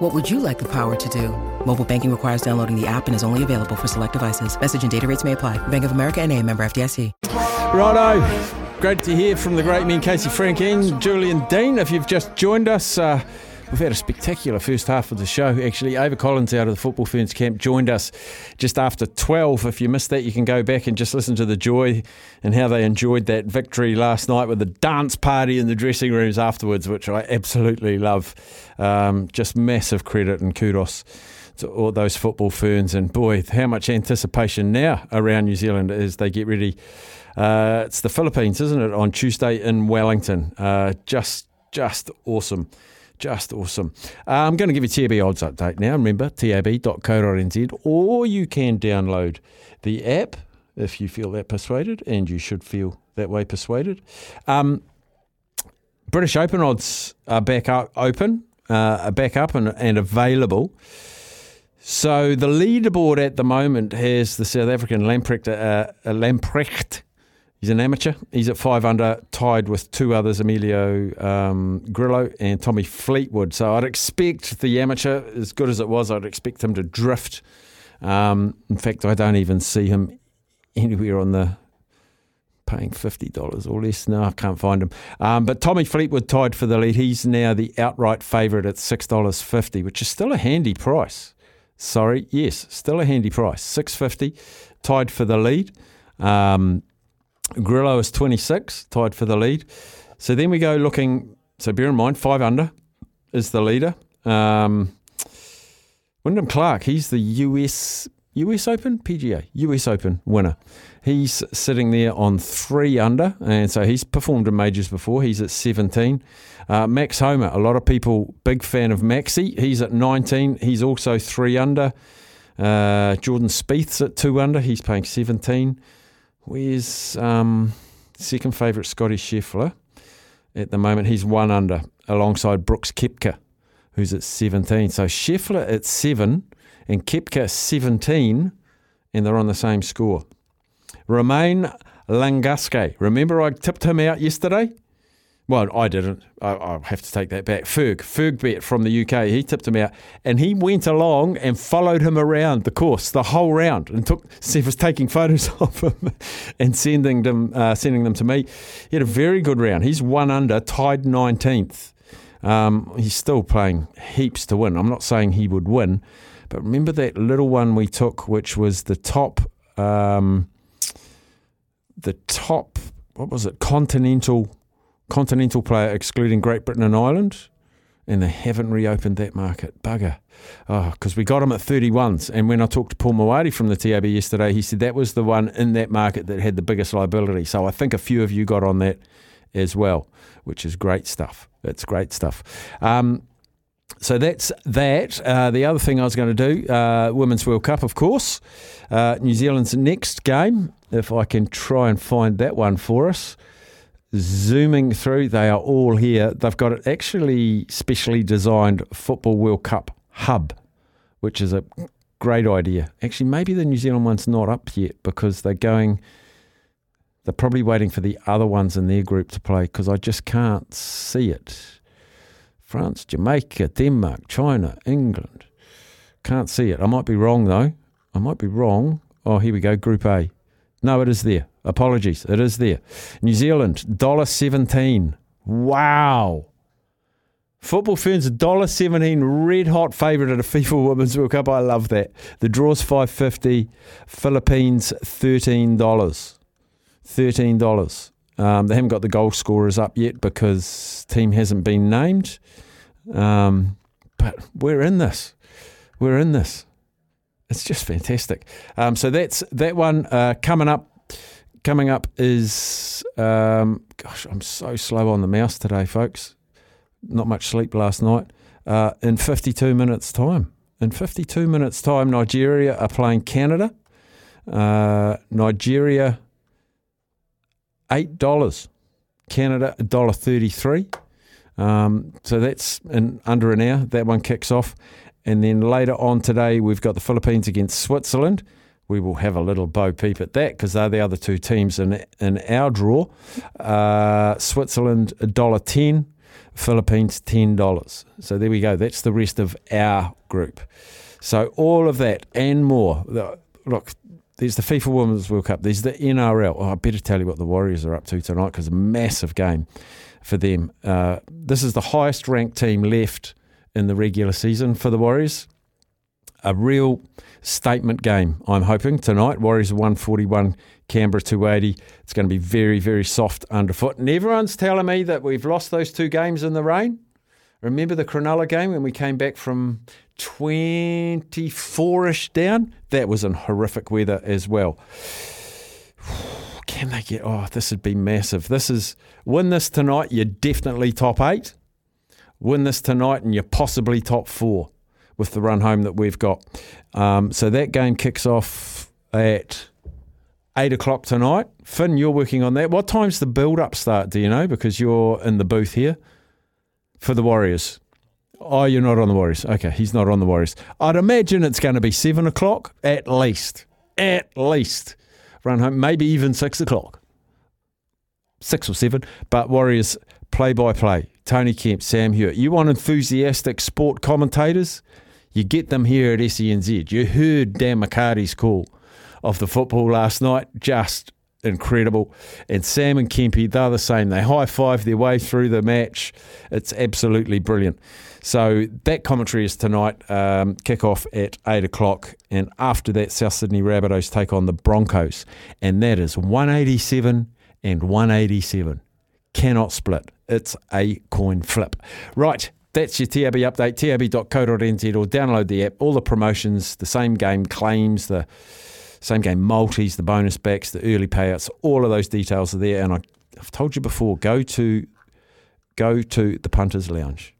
What would you like the power to do? Mobile banking requires downloading the app and is only available for select devices. Message and data rates may apply. Bank of America and a member FDIC. Righto. Great to hear from the great men Casey Frank and Julian Dean. If you've just joined us, uh, We've had a spectacular first half of the show. Actually, Ava Collins out of the Football Ferns camp joined us just after 12. If you missed that, you can go back and just listen to the joy and how they enjoyed that victory last night with the dance party in the dressing rooms afterwards, which I absolutely love. Um, just massive credit and kudos to all those football ferns. And boy, how much anticipation now around New Zealand as they get ready. Uh, it's the Philippines, isn't it, on Tuesday in Wellington? Uh, just, just awesome. Just awesome. Uh, I'm going to give you TAB odds update now. Remember, tab.co.nz, or you can download the app if you feel that persuaded, and you should feel that way persuaded. Um, British Open odds are back up, open, uh, are back up and, and available. So the leaderboard at the moment has the South African Lamprecht, uh, Lamprecht He's an amateur. He's at five under, tied with two others, Emilio um, Grillo and Tommy Fleetwood. So I'd expect the amateur, as good as it was, I'd expect him to drift. Um, in fact, I don't even see him anywhere on the paying $50 or less. No, I can't find him. Um, but Tommy Fleetwood tied for the lead. He's now the outright favourite at $6.50, which is still a handy price. Sorry, yes, still a handy price. 650 tied for the lead. Um, Grillo is 26, tied for the lead. So then we go looking. So bear in mind, five under is the leader. Um, Wyndham Clark, he's the US US Open PGA US Open winner. He's sitting there on three under, and so he's performed in majors before. He's at 17. Uh, Max Homa, a lot of people big fan of Maxi. He's at 19. He's also three under. Uh, Jordan Spieth's at two under. He's paying 17. Where's um, second favourite Scotty Scheffler at the moment? He's one under alongside Brooks Koepka, who's at 17. So Scheffler at seven and Koepka 17, and they're on the same score. Romain Langasque. Remember I tipped him out yesterday? Well, I didn't. I, I, have to take that back. Ferg, bet from the UK. He tipped him out, and he went along and followed him around the course the whole round, and took. Was taking photos of him and sending them, uh, sending them to me. He had a very good round. He's one under, tied nineteenth. Um, he's still playing heaps to win. I'm not saying he would win, but remember that little one we took, which was the top, um, the top. What was it? Continental continental player excluding Great Britain and Ireland, and they haven't reopened that market. Bugger. Because oh, we got them at 31s. And when I talked to Paul Mawadi from the TAB yesterday, he said that was the one in that market that had the biggest liability. So I think a few of you got on that as well, which is great stuff. It's great stuff. Um, so that's that. Uh, the other thing I was going to do, uh, Women's World Cup, of course. Uh, New Zealand's next game, if I can try and find that one for us zooming through. They are all here. They've got an actually specially designed Football World Cup hub, which is a great idea. Actually, maybe the New Zealand one's not up yet because they're going. They're probably waiting for the other ones in their group to play because I just can't see it. France, Jamaica, Denmark, China, England. Can't see it. I might be wrong though. I might be wrong. Oh, here we go. Group A. No, it is there. Apologies, it is there. New Zealand, $1.17. Wow. Football fans, Ferns, $1.17, red hot favourite at a FIFA Women's World Cup. I love that. The draw's five fifty. Philippines, $13. $13. Um, they haven't got the goal scorers up yet because team hasn't been named. Um, but we're in this. We're in this. It's just fantastic. Um, so that's that one uh, coming up coming up is um, gosh, I'm so slow on the mouse today, folks. Not much sleep last night. Uh, in 52 minutes' time. In 52 minutes' time, Nigeria are playing Canada. Uh, Nigeria $8. Canada, $1.33. Um, so that's in under an hour. That one kicks off. And then later on today, we've got the Philippines against Switzerland. We will have a little bo peep at that because they're the other two teams in, in our draw. Uh, Switzerland, $1.10. Philippines, $10. So there we go. That's the rest of our group. So all of that and more. Look, there's the FIFA Women's World Cup. There's the NRL. Oh, I better tell you what the Warriors are up to tonight because a massive game for them. Uh, this is the highest ranked team left in the regular season for the Warriors. A real statement game, I'm hoping, tonight. Warriors 141, Canberra 280. It's going to be very, very soft underfoot. And everyone's telling me that we've lost those two games in the rain. Remember the Cronulla game when we came back from 24 ish down? That was in horrific weather as well. Can they get? Oh, this would be massive. This is win this tonight, you're definitely top eight. Win this tonight, and you're possibly top four with the run home that we've got. Um, so that game kicks off at eight o'clock tonight. Finn, you're working on that. What time's the build up start? Do you know? Because you're in the booth here for the Warriors. Oh, you're not on the Warriors. Okay, he's not on the Warriors. I'd imagine it's going to be seven o'clock at least. At least. Run home, maybe even six o'clock. Six or seven. But Warriors play by play. Tony Kemp, Sam Hewitt. You want enthusiastic sport commentators? You get them here at SENZ. You heard Dan McCarty's call of the football last night. Just incredible. And Sam and Kempy, they're the same. They high five their way through the match. It's absolutely brilliant. So that commentary is tonight, um, kick off at 8 o'clock. And after that, South Sydney Rabbitohs take on the Broncos. And that is 187 and 187. Cannot split. It's a coin flip. Right. That's your TAB update, tab.co.nz, or download the app. All the promotions, the same game claims, the same game multis, the bonus backs, the early payouts, all of those details are there. And I, have told you before, go to go to the Punters Lounge.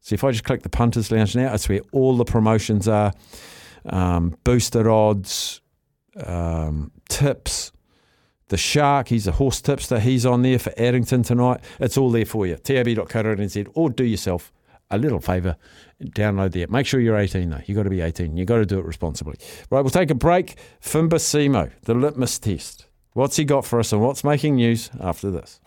So if I just click the Punters Lounge now, that's where all the promotions are, um, boosted odds, um, tips. The Shark, he's a horse tipster. He's on there for Addington tonight. It's all there for you. tab.co.nz or do yourself a little favour, download the app. Make sure you're 18 though. You've got to be 18. You've got to do it responsibly. Right, we'll take a break. Fimba Simo, the litmus test. What's he got for us and what's making news after this?